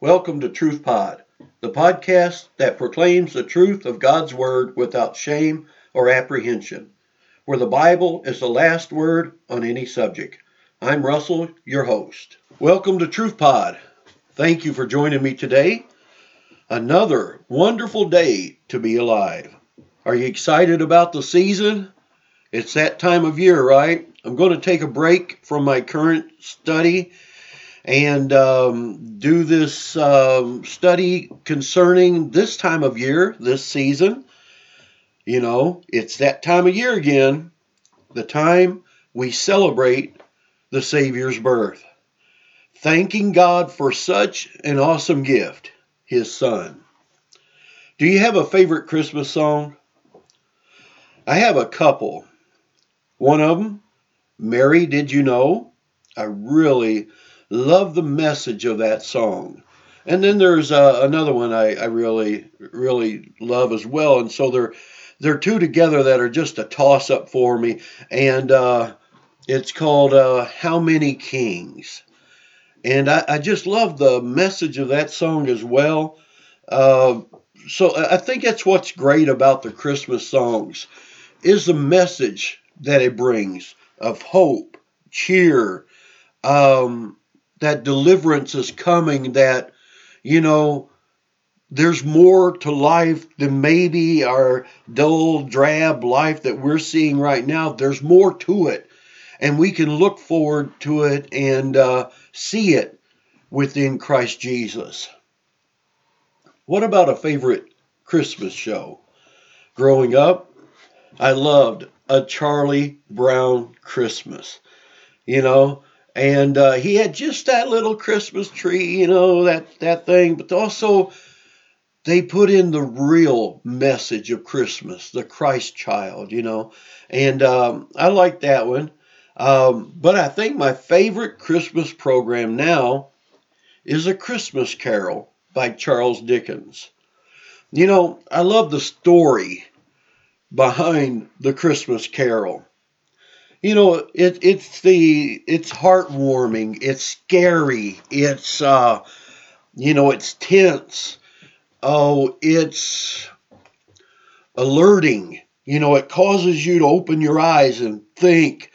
Welcome to Truth Pod, the podcast that proclaims the truth of God's Word without shame or apprehension, where the Bible is the last word on any subject. I'm Russell, your host. Welcome to Truth Pod. Thank you for joining me today. Another wonderful day to be alive. Are you excited about the season? It's that time of year, right? I'm going to take a break from my current study and um, do this um, study concerning this time of year, this season. You know, it's that time of year again, the time we celebrate the Savior's birth. Thanking God for such an awesome gift, His Son. Do you have a favorite Christmas song? I have a couple. One of them, Mary, Did You Know? I really love the message of that song. And then there's uh, another one I, I really, really love as well. And so they're, they're two together that are just a toss up for me. And uh, it's called uh, How Many Kings. And I, I, just love the message of that song as well. Uh, so I think that's what's great about the Christmas songs is the message that it brings of hope, cheer, um, that deliverance is coming, that, you know, there's more to life than maybe our dull, drab life that we're seeing right now. There's more to it. And we can look forward to it and uh, see it within Christ Jesus. What about a favorite Christmas show? Growing up, I loved a Charlie Brown Christmas. You know, and uh, he had just that little Christmas tree, you know, that that thing. But also, they put in the real message of Christmas, the Christ child, you know, and um, I like that one. Um, but I think my favorite Christmas program now is A Christmas Carol by Charles Dickens. You know, I love the story behind the Christmas Carol you know it it's the it's heartwarming it's scary it's uh you know it's tense. Oh it's alerting. You know it causes you to open your eyes and think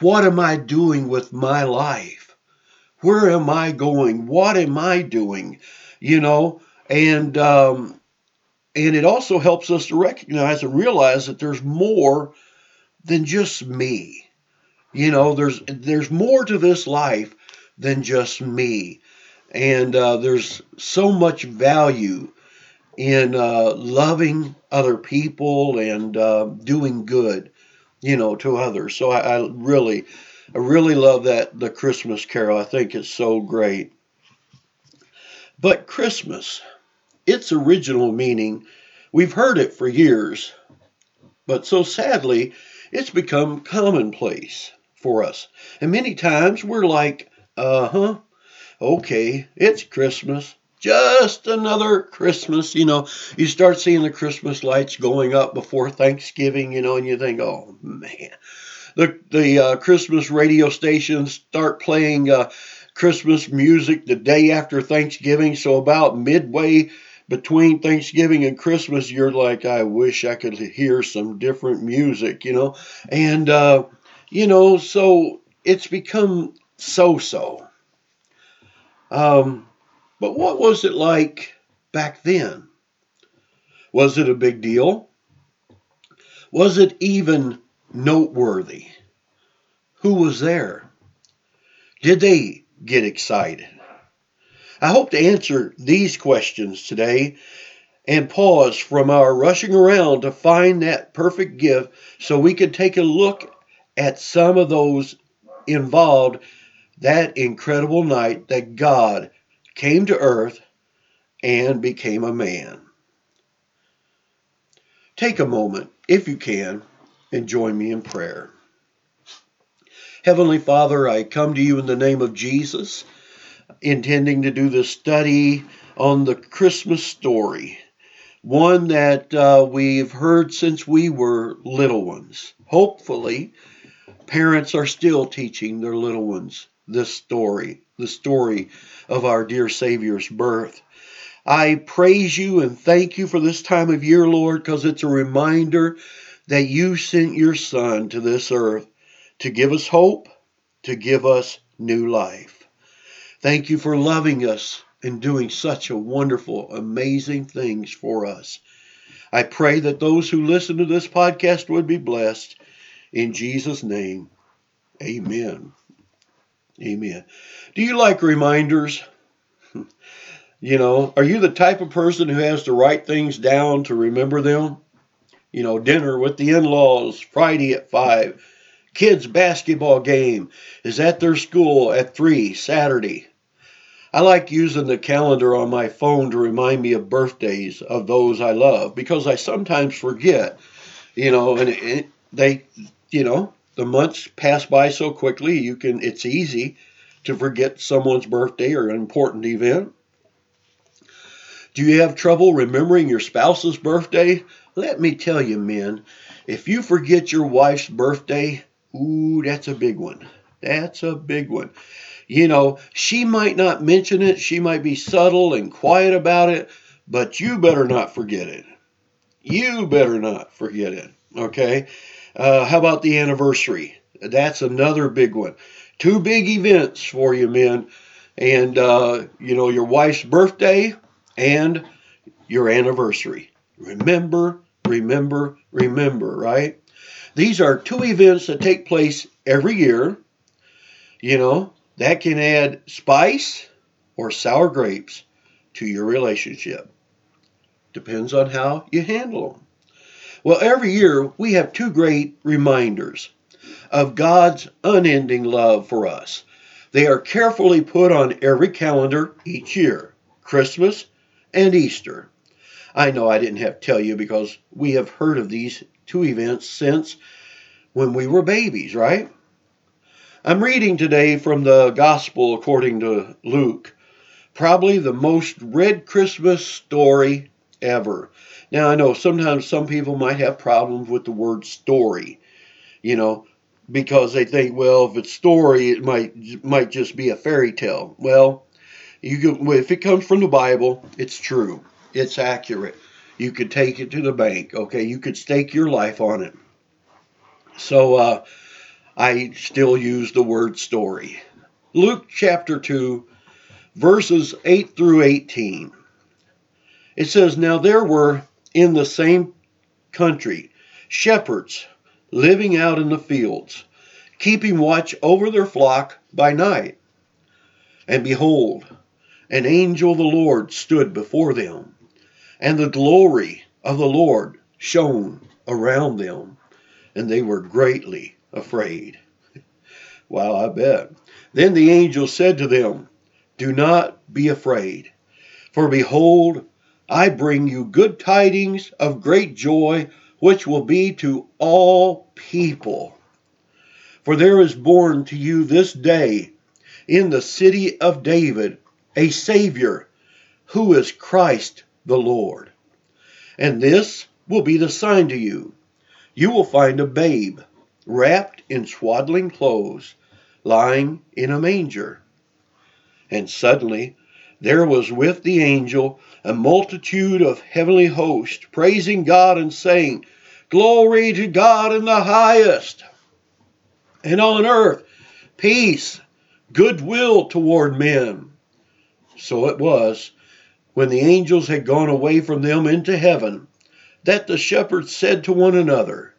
what am i doing with my life? Where am i going? What am i doing? You know and um and it also helps us to recognize and realize that there's more than just me. You know, there's there's more to this life than just me, and uh, there's so much value in uh, loving other people and uh, doing good, you know, to others. So I, I really, I really love that the Christmas Carol. I think it's so great. But Christmas, its original meaning, we've heard it for years, but so sadly, it's become commonplace for us. And many times we're like, uh huh, okay, it's Christmas. Just another Christmas, you know. You start seeing the Christmas lights going up before Thanksgiving, you know, and you think, oh man. The, the uh, Christmas radio stations start playing uh, Christmas music the day after Thanksgiving. So, about midway between Thanksgiving and Christmas, you're like, I wish I could hear some different music, you know? And, uh, you know, so it's become so so. Um, but what was it like back then? Was it a big deal? Was it even noteworthy? Who was there? Did they get excited? I hope to answer these questions today and pause from our rushing around to find that perfect gift so we can take a look at some of those involved that incredible night that God came to earth and became a man. Take a moment, if you can, and join me in prayer. Heavenly Father, I come to you in the name of Jesus intending to do the study on the Christmas story, one that uh, we've heard since we were little ones. Hopefully, parents are still teaching their little ones this story the story of our dear Savior's birth. I praise you and thank you for this time of year, Lord, because it's a reminder that you sent your Son to this earth to give us hope, to give us new life. Thank you for loving us and doing such a wonderful, amazing things for us. I pray that those who listen to this podcast would be blessed. In Jesus' name, amen. Amen. Do you like reminders? you know, are you the type of person who has to write things down to remember them? You know, dinner with the in laws Friday at 5, kids' basketball game is at their school at 3 Saturday. I like using the calendar on my phone to remind me of birthdays of those I love because I sometimes forget, you know, and it, they, you know, the months pass by so quickly you can it's easy to forget someone's birthday or an important event. Do you have trouble remembering your spouse's birthday? Let me tell you men if you forget your wife's birthday ooh that's a big one. That's a big one you know she might not mention it she might be subtle and quiet about it but you better not forget it you better not forget it okay uh, how about the anniversary? That's another big one. Two big events for you, men. And, uh, you know, your wife's birthday and your anniversary. Remember, remember, remember, right? These are two events that take place every year. You know, that can add spice or sour grapes to your relationship. Depends on how you handle them. Well, every year we have two great reminders of God's unending love for us. They are carefully put on every calendar each year Christmas and Easter. I know I didn't have to tell you because we have heard of these two events since when we were babies, right? I'm reading today from the Gospel according to Luke, probably the most read Christmas story ever. Now, I know sometimes some people might have problems with the word story, you know, because they think, well, if it's story, it might might just be a fairy tale. Well, you can, if it comes from the Bible, it's true. It's accurate. You could take it to the bank. Okay, you could stake your life on it. So uh, I still use the word story. Luke chapter 2, verses 8 through 18. It says, Now there were in the same country, shepherds living out in the fields, keeping watch over their flock by night. And behold, an angel of the Lord stood before them, and the glory of the Lord shone around them, and they were greatly afraid. Wow, I bet. Then the angel said to them, Do not be afraid, for behold, I bring you good tidings of great joy, which will be to all people. For there is born to you this day in the city of David a Savior, who is Christ the Lord. And this will be the sign to you. You will find a babe wrapped in swaddling clothes, lying in a manger. And suddenly there was with the angel a multitude of heavenly hosts, praising God and saying, Glory to God in the highest, and on earth peace, goodwill toward men. So it was, when the angels had gone away from them into heaven, that the shepherds said to one another,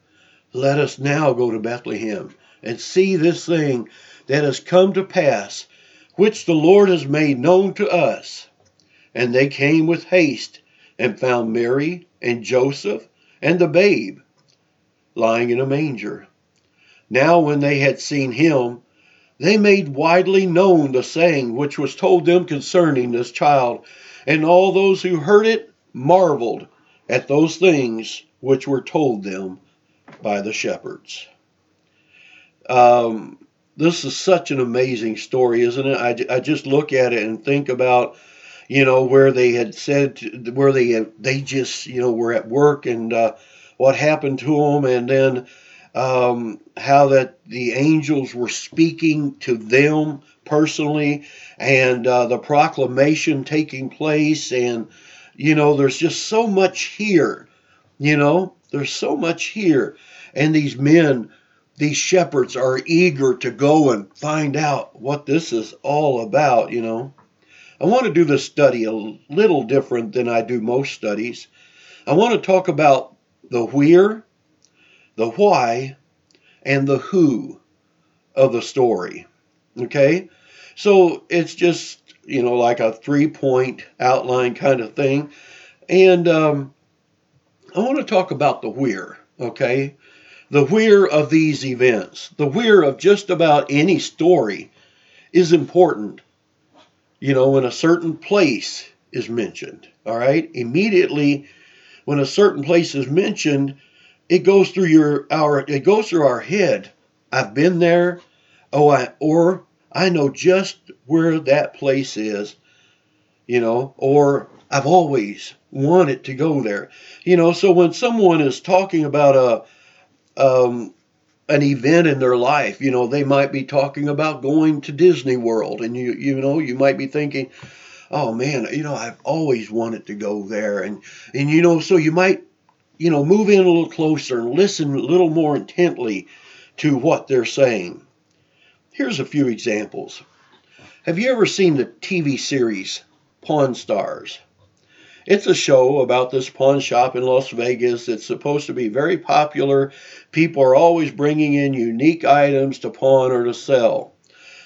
Let us now go to Bethlehem and see this thing that has come to pass, which the Lord has made known to us. And they came with haste and found Mary and Joseph and the babe lying in a manger. Now, when they had seen him, they made widely known the saying which was told them concerning this child, and all those who heard it marveled at those things which were told them by the shepherds. Um, this is such an amazing story, isn't it? I, I just look at it and think about you know, where they had said where they they just you know were at work and uh, what happened to them, and then um, how that the angels were speaking to them personally, and uh, the proclamation taking place, and you know, there's just so much here. You know, there's so much here, and these men these shepherds are eager to go and find out what this is all about, you know. I want to do this study a little different than I do most studies. I want to talk about the where, the why, and the who of the story. Okay? So it's just, you know, like a three point outline kind of thing. And um, I want to talk about the where. Okay? The where of these events, the where of just about any story is important. You know, when a certain place is mentioned, all right? Immediately when a certain place is mentioned, it goes through your our it goes through our head. I've been there, oh I or I know just where that place is, you know, or I've always wanted to go there. You know, so when someone is talking about a um, an event in their life. You know, they might be talking about going to Disney World, and you you know you might be thinking, oh man, you know I've always wanted to go there, and and you know so you might you know move in a little closer and listen a little more intently to what they're saying. Here's a few examples. Have you ever seen the TV series Pawn Stars? It's a show about this pawn shop in Las Vegas. It's supposed to be very popular. People are always bringing in unique items to pawn or to sell.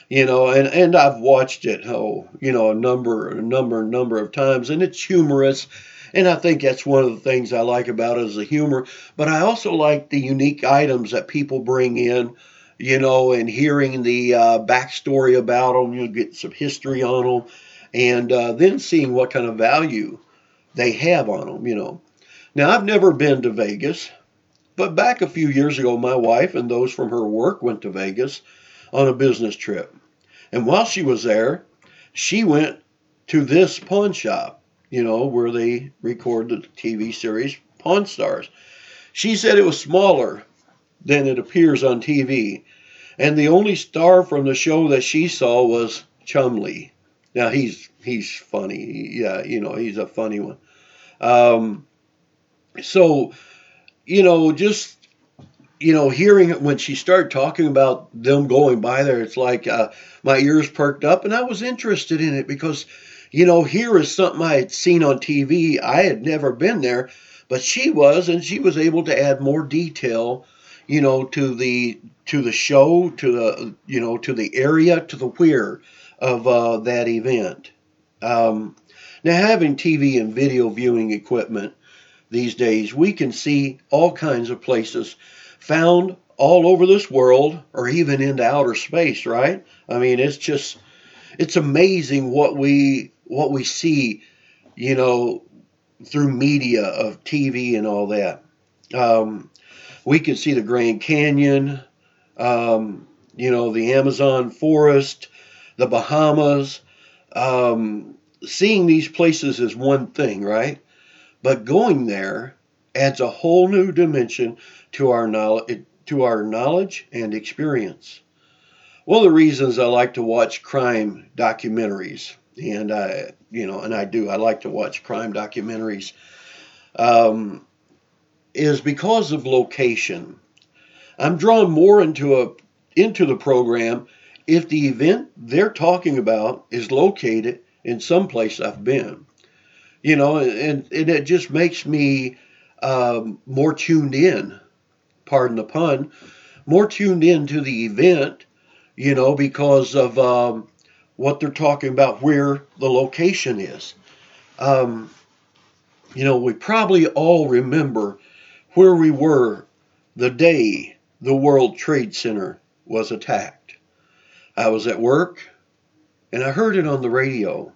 You know, and, and I've watched it, oh, you know, a number, a number, number of times, and it's humorous. And I think that's one of the things I like about it is the humor. But I also like the unique items that people bring in, you know, and hearing the uh, backstory about them. You get some history on them, and uh, then seeing what kind of value they have on them, you know. Now, I've never been to Vegas, but back a few years ago, my wife and those from her work went to Vegas on a business trip. And while she was there, she went to this pawn shop, you know, where they record the TV series Pawn Stars. She said it was smaller than it appears on TV. And the only star from the show that she saw was Chumlee. Now he's he's funny. Yeah, you know, he's a funny one. Um, so, you know, just you know, hearing it when she started talking about them going by there, it's like uh, my ears perked up, and I was interested in it because, you know, here is something I had seen on TV. I had never been there, but she was, and she was able to add more detail, you know, to the to the show, to the you know, to the area, to the where of uh, that event. Um, now, having TV and video viewing equipment these days, we can see all kinds of places found all over this world or even into outer space, right? I mean, it's just it's amazing what we what we see, you know, through media of TV and all that. Um, we can see the Grand Canyon, um, you know, the Amazon forest, the Bahamas. Um, seeing these places is one thing, right? But going there adds a whole new dimension to our knowledge, to our knowledge and experience. One of the reasons I like to watch crime documentaries, and I, you know, and I do, I like to watch crime documentaries, um, is because of location. I'm drawn more into a into the program if the event they're talking about is located in some place I've been. You know, and, and it just makes me um, more tuned in, pardon the pun, more tuned in to the event, you know, because of um, what they're talking about, where the location is. Um, you know, we probably all remember where we were the day the World Trade Center was attacked. I was at work and I heard it on the radio.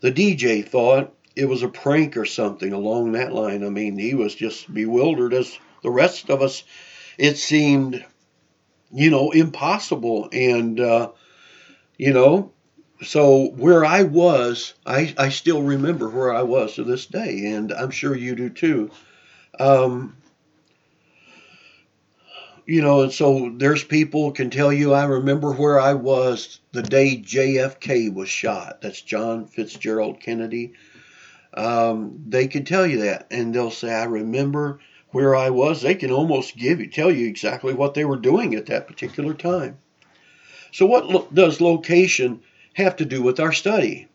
The DJ thought it was a prank or something along that line. I mean, he was just bewildered as the rest of us. It seemed, you know, impossible. And, uh, you know, so where I was, I, I still remember where I was to this day, and I'm sure you do too. Um, you know, and so there's people can tell you, I remember where I was the day JFK was shot. That's John Fitzgerald Kennedy. Um, they can tell you that, and they'll say, I remember where I was. They can almost give you, tell you exactly what they were doing at that particular time. So, what lo- does location have to do with our study?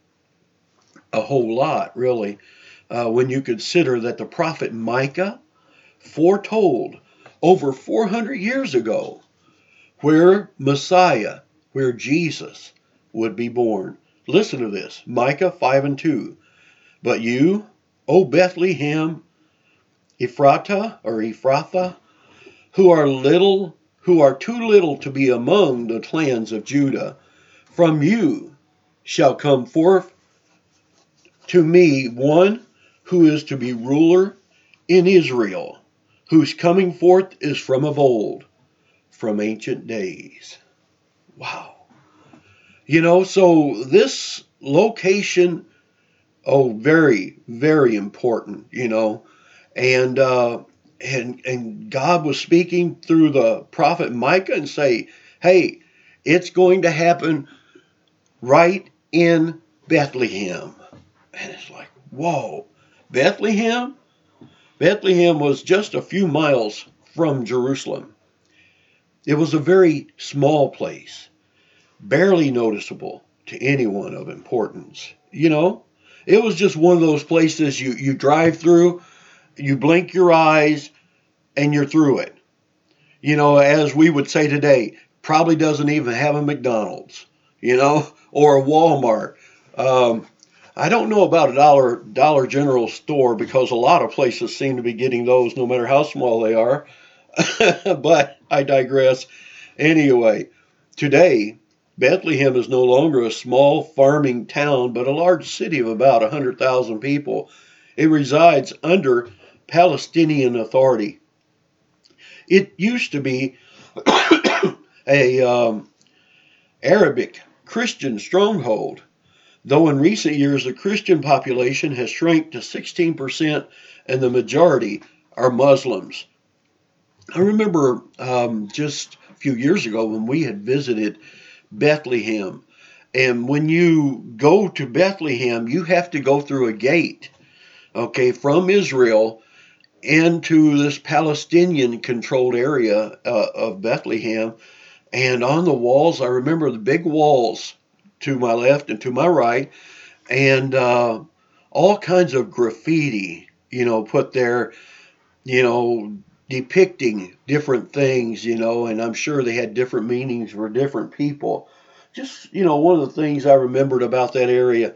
A whole lot, really, uh, when you consider that the prophet Micah foretold over 400 years ago where Messiah, where Jesus would be born. Listen to this Micah 5 and 2. But you, O Bethlehem, Ephratah or Ephrathah, who are little, who are too little to be among the clans of Judah, from you shall come forth to me one who is to be ruler in Israel whose coming forth is from of old, from ancient days. Wow. You know, so this location, oh, very, very important, you know, and, uh, and, and God was speaking through the prophet Micah and say, hey, it's going to happen right in Bethlehem. And it's like, whoa, Bethlehem? Bethlehem was just a few miles from Jerusalem. It was a very small place, barely noticeable to anyone of importance. You know, it was just one of those places you, you drive through, you blink your eyes, and you're through it. You know, as we would say today, probably doesn't even have a McDonald's, you know, or a Walmart. Um, I don't know about a Dollar Dollar General store because a lot of places seem to be getting those, no matter how small they are. but I digress. Anyway, today Bethlehem is no longer a small farming town, but a large city of about a 100,000 people. It resides under Palestinian Authority. It used to be a um, Arabic Christian stronghold though in recent years the Christian population has shrank to 16% and the majority are Muslims. I remember um, just a few years ago when we had visited Bethlehem. And when you go to Bethlehem, you have to go through a gate, okay, from Israel into this Palestinian controlled area uh, of Bethlehem. And on the walls, I remember the big walls to my left and to my right, and uh, all kinds of graffiti, you know, put there, you know, depicting different things, you know, and I'm sure they had different meanings for different people. Just, you know, one of the things I remembered about that area,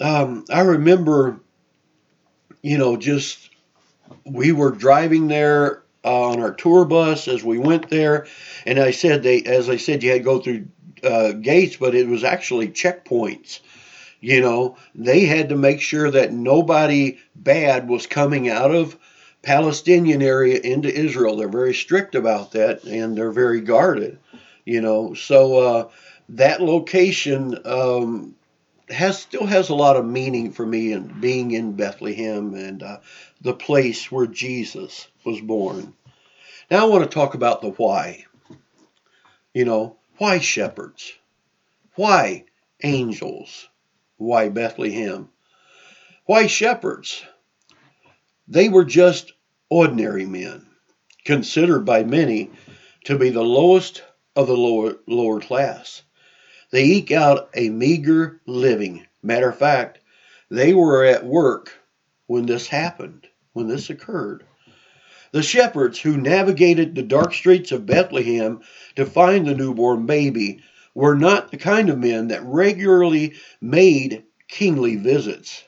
um, I remember, you know, just we were driving there uh, on our tour bus as we went there, and I said they, as I said, you had to go through uh, gates, but it was actually checkpoints. You know, they had to make sure that nobody bad was coming out of Palestinian area into Israel. They're very strict about that, and they're very guarded. You know, so uh, that location um, has still has a lot of meaning for me, and being in Bethlehem and uh, the place where Jesus was born. Now I want to talk about the why. You know, why shepherds? Why angels? Why Bethlehem? Why shepherds? They were just ordinary men, considered by many to be the lowest of the lower, lower class. They eke out a meager living. Matter of fact, they were at work when this happened, when this occurred. The shepherds who navigated the dark streets of Bethlehem to find the newborn baby were not the kind of men that regularly made kingly visits.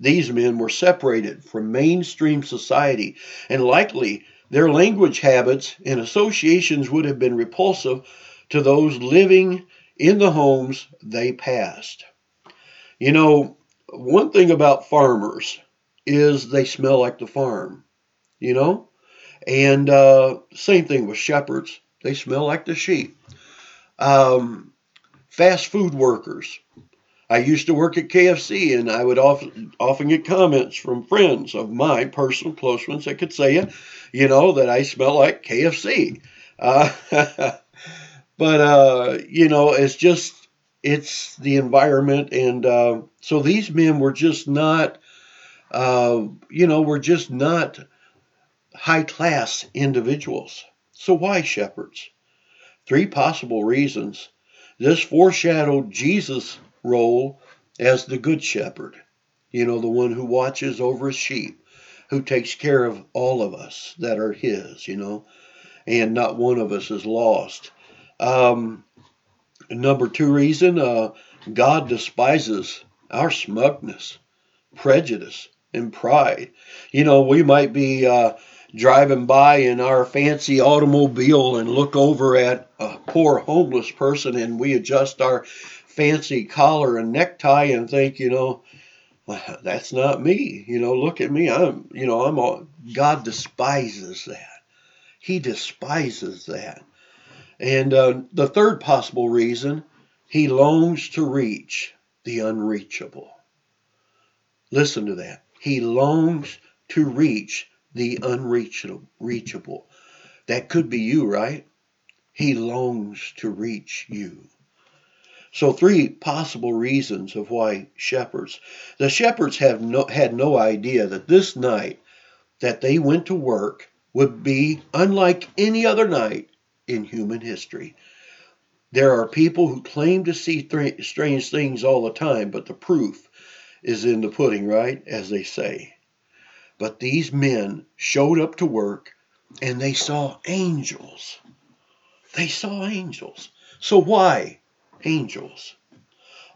These men were separated from mainstream society, and likely their language habits and associations would have been repulsive to those living in the homes they passed. You know, one thing about farmers is they smell like the farm. You know, and uh, same thing with shepherds. They smell like the sheep. Um, fast food workers. I used to work at KFC, and I would often often get comments from friends of my personal close ones that could say, you know, that I smell like KFC. Uh, but uh, you know, it's just it's the environment, and uh, so these men were just not, uh, you know, were just not high class individuals. So why shepherds? Three possible reasons. This foreshadowed Jesus' role as the good shepherd, you know, the one who watches over his sheep, who takes care of all of us that are his, you know, and not one of us is lost. Um, number two reason, uh, God despises our smugness, prejudice, and pride. You know, we might be uh, driving by in our fancy automobile and look over at a poor homeless person and we adjust our fancy collar and necktie and think, you know, that's not me. You know, look at me. I'm, you know, I'm all, God despises that. He despises that. And uh, the third possible reason, he longs to reach the unreachable. Listen to that. He longs to reach the unreachable. That could be you, right? He longs to reach you. So, three possible reasons of why shepherds. The shepherds have no, had no idea that this night that they went to work would be unlike any other night in human history. There are people who claim to see strange things all the time, but the proof is in the pudding, right? As they say. But these men showed up to work and they saw angels. They saw angels. So why angels?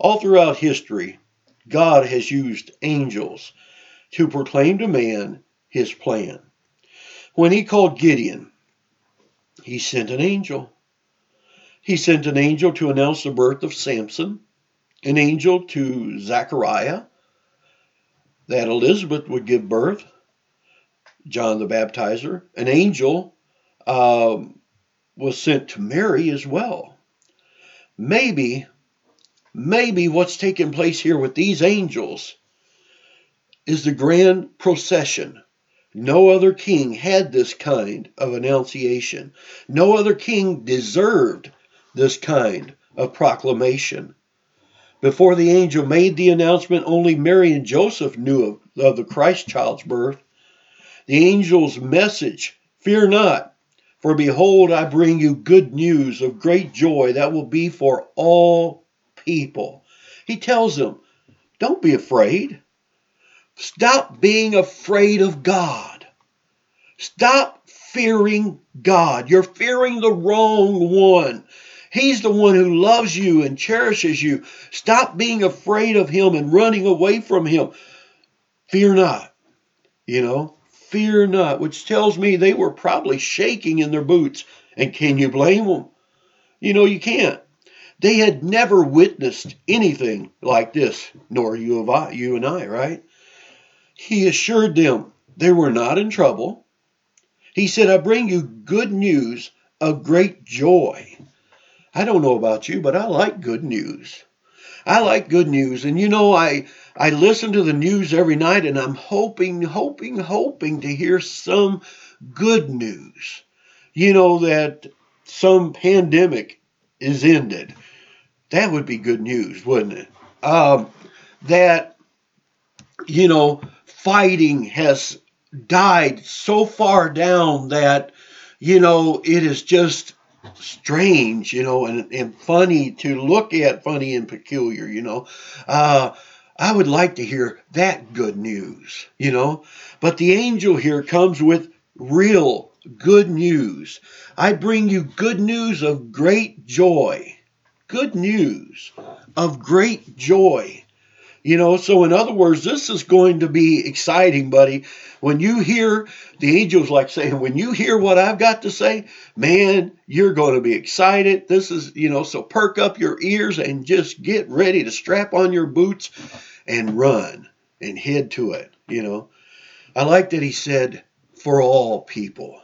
All throughout history, God has used angels to proclaim to man his plan. When he called Gideon, he sent an angel. He sent an angel to announce the birth of Samson, an angel to Zechariah that Elizabeth would give birth, John the Baptizer. An angel um, was sent to Mary as well. Maybe, maybe what's taking place here with these angels is the grand procession. No other king had this kind of annunciation. No other king deserved this kind of proclamation. Before the angel made the announcement, only Mary and Joseph knew of, of the Christ child's birth. The angel's message Fear not, for behold, I bring you good news of great joy that will be for all people. He tells them, Don't be afraid. Stop being afraid of God. Stop fearing God. You're fearing the wrong one. He's the one who loves you and cherishes you. Stop being afraid of him and running away from him. Fear not. You know, fear not, which tells me they were probably shaking in their boots. And can you blame them? You know, you can't. They had never witnessed anything like this, nor you, of I, you and I, right? He assured them they were not in trouble. He said, I bring you good news of great joy. I don't know about you, but I like good news. I like good news. And you know, I I listen to the news every night and I'm hoping, hoping, hoping to hear some good news. You know, that some pandemic is ended. That would be good news, wouldn't it? Um, that, you know, fighting has died so far down that, you know, it is just strange, you know, and, and funny to look at, funny and peculiar, you know. Uh, I would like to hear that good news, you know. But the angel here comes with real good news. I bring you good news of great joy. Good news of great joy. You know, so in other words, this is going to be exciting, buddy. When you hear the angels like saying, when you hear what I've got to say, man, you're going to be excited. This is, you know, so perk up your ears and just get ready to strap on your boots and run and head to it, you know. I like that he said, for all people.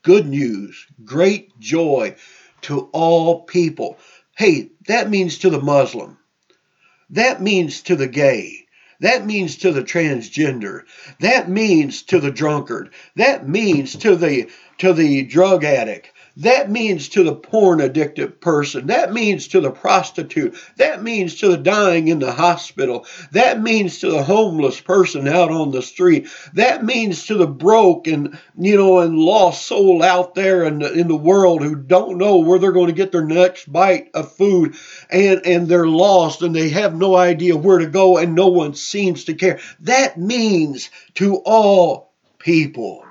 Good news, great joy to all people. Hey, that means to the Muslim. That means to the gay. That means to the transgender. That means to the drunkard. That means to the to the drug addict. That means to the porn addicted person. That means to the prostitute. That means to the dying in the hospital. That means to the homeless person out on the street. That means to the broke and, you know, and lost soul out there in the, in the world who don't know where they're going to get their next bite of food and, and they're lost and they have no idea where to go and no one seems to care. That means to all people.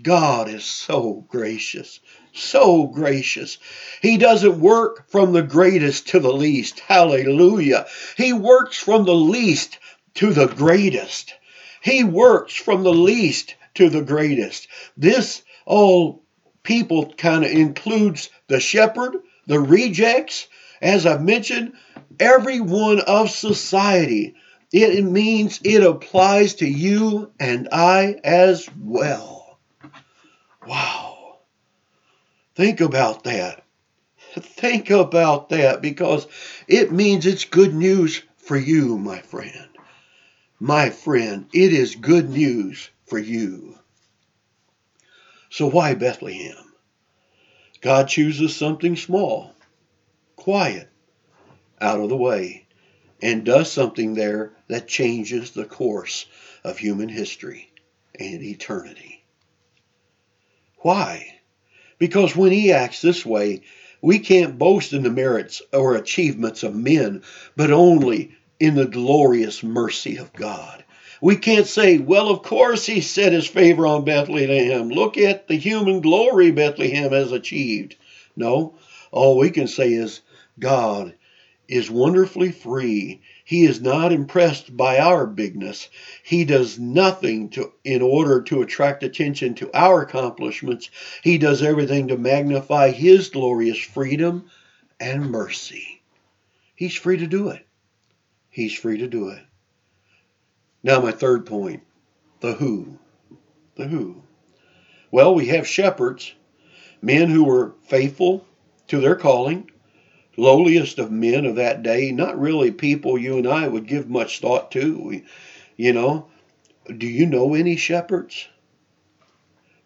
God is so gracious so gracious. He doesn't work from the greatest to the least. Hallelujah. He works from the least to the greatest. He works from the least to the greatest. This all people kind of includes the shepherd, the rejects, as I've mentioned, everyone of society. It means it applies to you and I as well. Wow. Think about that. Think about that because it means it's good news for you, my friend. My friend, it is good news for you. So why Bethlehem? God chooses something small, quiet, out of the way, and does something there that changes the course of human history and eternity. Why? Because when he acts this way, we can't boast in the merits or achievements of men, but only in the glorious mercy of God. We can't say, well, of course he set his favor on Bethlehem. Look at the human glory Bethlehem has achieved. No, all we can say is, God is wonderfully free he is not impressed by our bigness. He does nothing to in order to attract attention to our accomplishments. He does everything to magnify his glorious freedom and mercy. He's free to do it. He's free to do it. Now my third point, the who. The who. Well, we have shepherds, men who were faithful to their calling, lowliest of men of that day, not really people you and I would give much thought to. You know, do you know any shepherds?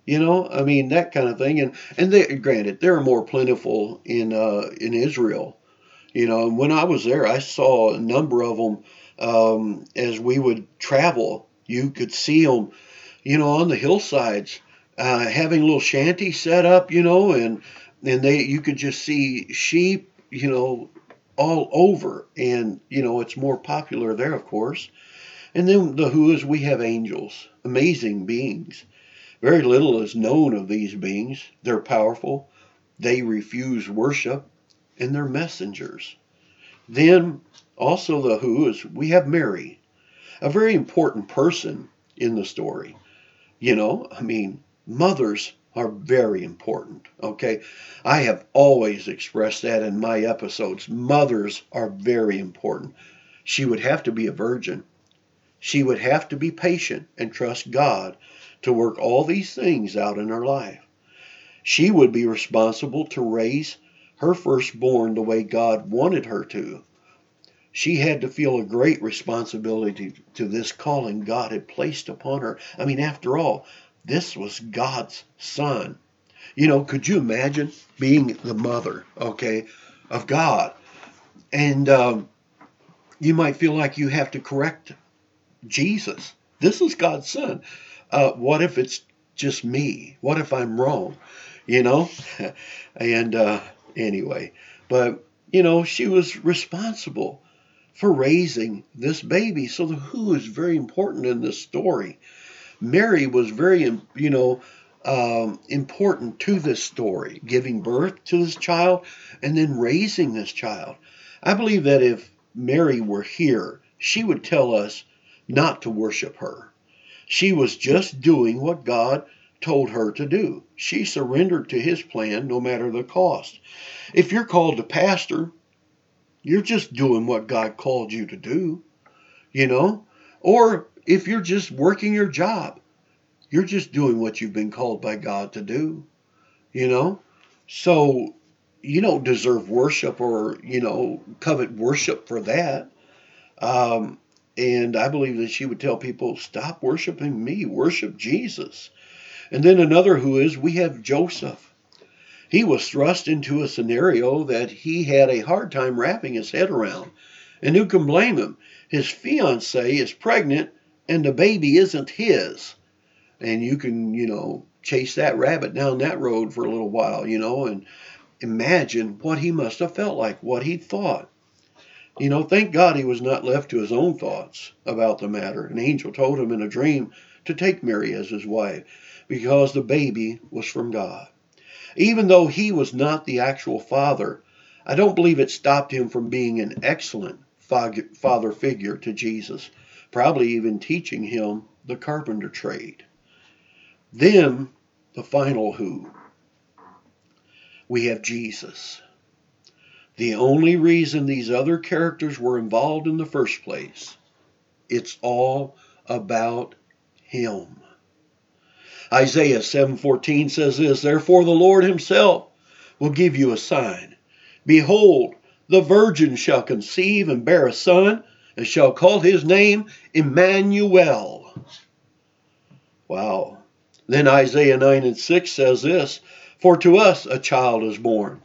You know, I mean that kind of thing, and and they granted they're more plentiful in uh, in Israel. You know, and when I was there, I saw a number of them um, as we would travel. You could see them, you know, on the hillsides, uh, having little shanties set up, you know, and and they you could just see sheep you know, all over. And, you know, it's more popular there, of course. And then the Who's, we have angels, amazing beings. Very little is known of these beings. They're powerful, they refuse worship, and they're messengers. Then, also the Who's, we have Mary, a very important person in the story. You know, I mean, mothers are very important. Okay. I have always expressed that in my episodes. Mothers are very important. She would have to be a virgin. She would have to be patient and trust God to work all these things out in her life. She would be responsible to raise her firstborn the way God wanted her to. She had to feel a great responsibility to this calling God had placed upon her. I mean, after all, this was God's son. You know, could you imagine being the mother, okay, of God? And um, you might feel like you have to correct Jesus. This is God's son. Uh, what if it's just me? What if I'm wrong? You know? and uh, anyway, but, you know, she was responsible for raising this baby. So the who is very important in this story. Mary was very, you know, um, important to this story, giving birth to this child and then raising this child. I believe that if Mary were here, she would tell us not to worship her. She was just doing what God told her to do. She surrendered to his plan no matter the cost. If you're called to pastor, you're just doing what God called you to do, you know? Or if you're just working your job. You're just doing what you've been called by God to do, you know? So you don't deserve worship or, you know, covet worship for that. Um, and I believe that she would tell people, stop worshiping me, worship Jesus. And then another who is, we have Joseph. he was thrust into a scenario that he had a hard time wrapping his head around. And who can blame him? His fiancee is pregnant and the baby isn't his. And you can, you know, chase that rabbit down that road for a little while, you know, and imagine what he must have felt like, what he thought. You know, thank God he was not left to his own thoughts about the matter. An angel told him in a dream to take Mary as his wife because the baby was from God. Even though he was not the actual father, I don't believe it stopped him from being an excellent father figure to Jesus, probably even teaching him the carpenter trade. Then, the final who. We have Jesus. The only reason these other characters were involved in the first place, it's all about him. Isaiah 7:14 says this, therefore the Lord himself will give you a sign. Behold, the virgin shall conceive and bear a son, and shall call his name Emmanuel. Wow. Then Isaiah 9 and 6 says this, for to us a child is born,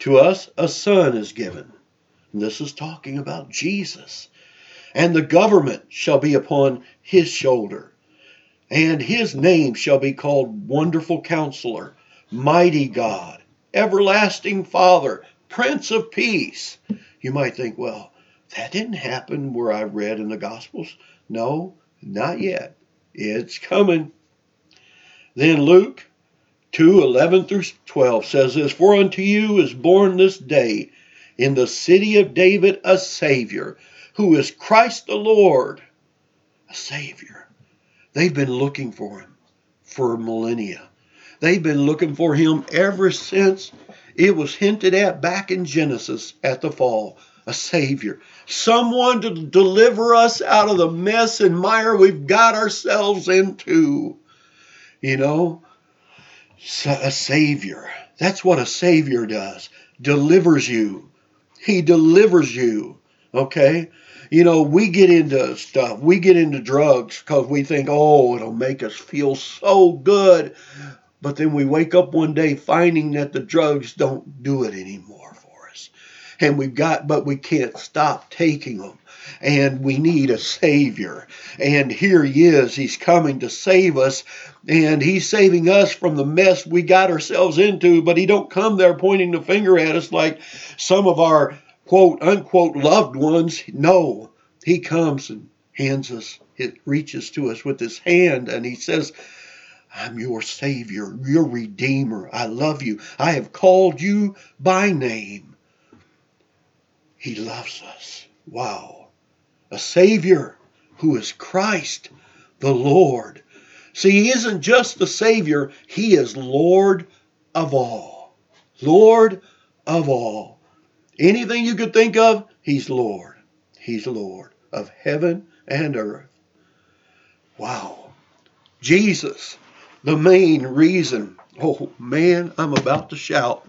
to us a son is given. And this is talking about Jesus. And the government shall be upon his shoulder and his name shall be called Wonderful Counselor, Mighty God, Everlasting Father, Prince of Peace. You might think, well, that didn't happen where I read in the Gospels. No, not yet. It's coming. Then Luke 2 11 through 12 says this For unto you is born this day in the city of David a Savior, who is Christ the Lord. A Savior. They've been looking for him for millennia. They've been looking for him ever since it was hinted at back in Genesis at the fall. A Savior, someone to deliver us out of the mess and mire we've got ourselves into. You know, a Savior. That's what a Savior does. Delivers you. He delivers you. Okay? you know, we get into stuff. We get into drugs because we think, oh, it'll make us feel so good. But then we wake up one day finding that the drugs don't do it anymore. And we've got, but we can't stop taking them. And we need a Savior. And here He is. He's coming to save us. And He's saving us from the mess we got ourselves into. But He don't come there pointing the finger at us like some of our quote unquote loved ones. No, he comes and hands us, it reaches to us with his hand and he says, I'm your Savior, your Redeemer. I love you. I have called you by name. He loves us. Wow. A Savior who is Christ the Lord. See, He isn't just the Savior, He is Lord of all. Lord of all. Anything you could think of, He's Lord. He's Lord of heaven and earth. Wow. Jesus, the main reason. Oh man, I'm about to shout.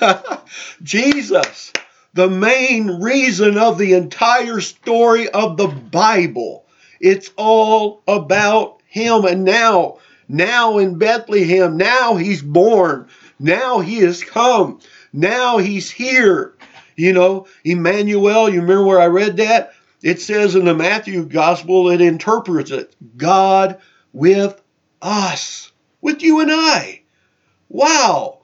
Jesus, the main reason of the entire story of the Bible. It's all about him. And now, now in Bethlehem, now he's born. Now he has come. Now he's here. You know, Emmanuel, you remember where I read that? It says in the Matthew gospel, it interprets it God with us, with you and I. Wow.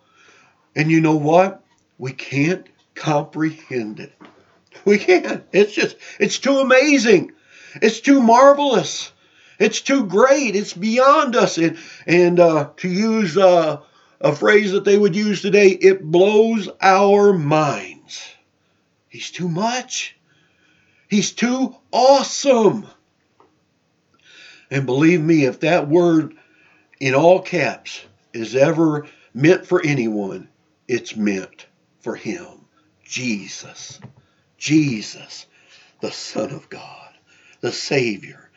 And you know what? We can't comprehend it. We can't. It's just, it's too amazing. It's too marvelous. It's too great. It's beyond us. And, and uh, to use uh, a phrase that they would use today, it blows our minds. He's too much. He's too awesome. And believe me, if that word in all caps is ever meant for anyone, it's meant for him. Jesus. Jesus, the Son of God, the Savior,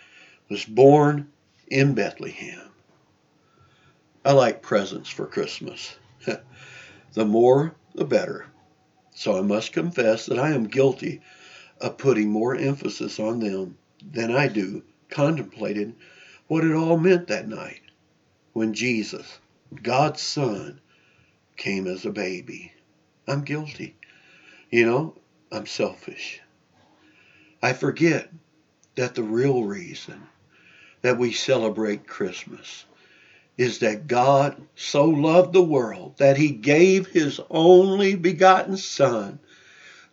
was born in Bethlehem. I like presents for Christmas. the more, the better. So I must confess that I am guilty of putting more emphasis on them than I do contemplating what it all meant that night when Jesus, God's Son, came as a baby. I'm guilty. You know, I'm selfish. I forget that the real reason that we celebrate Christmas is that God so loved the world that he gave his only begotten Son,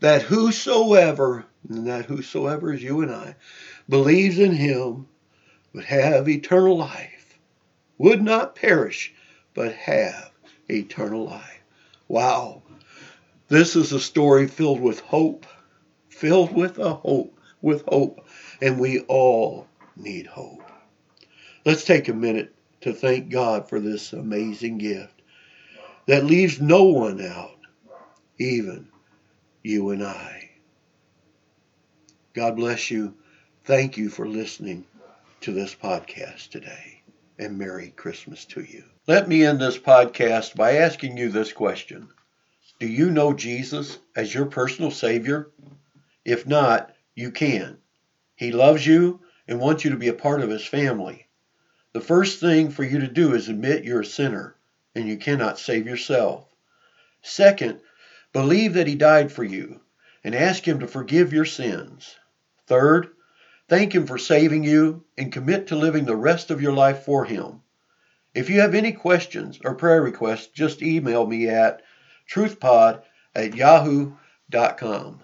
that whosoever, and that whosoever is you and I, believes in him would have eternal life, would not perish, but have eternal life. Wow. This is a story filled with hope, filled with a hope, with hope, and we all need hope. Let's take a minute to thank God for this amazing gift that leaves no one out, even you and I. God bless you. Thank you for listening to this podcast today, and Merry Christmas to you. Let me end this podcast by asking you this question Do you know Jesus as your personal Savior? If not, you can. He loves you and wants you to be a part of His family. The first thing for you to do is admit you're a sinner and you cannot save yourself. Second, believe that He died for you and ask Him to forgive your sins. Third, thank Him for saving you and commit to living the rest of your life for Him. If you have any questions or prayer requests, just email me at truthpod at yahoo.com.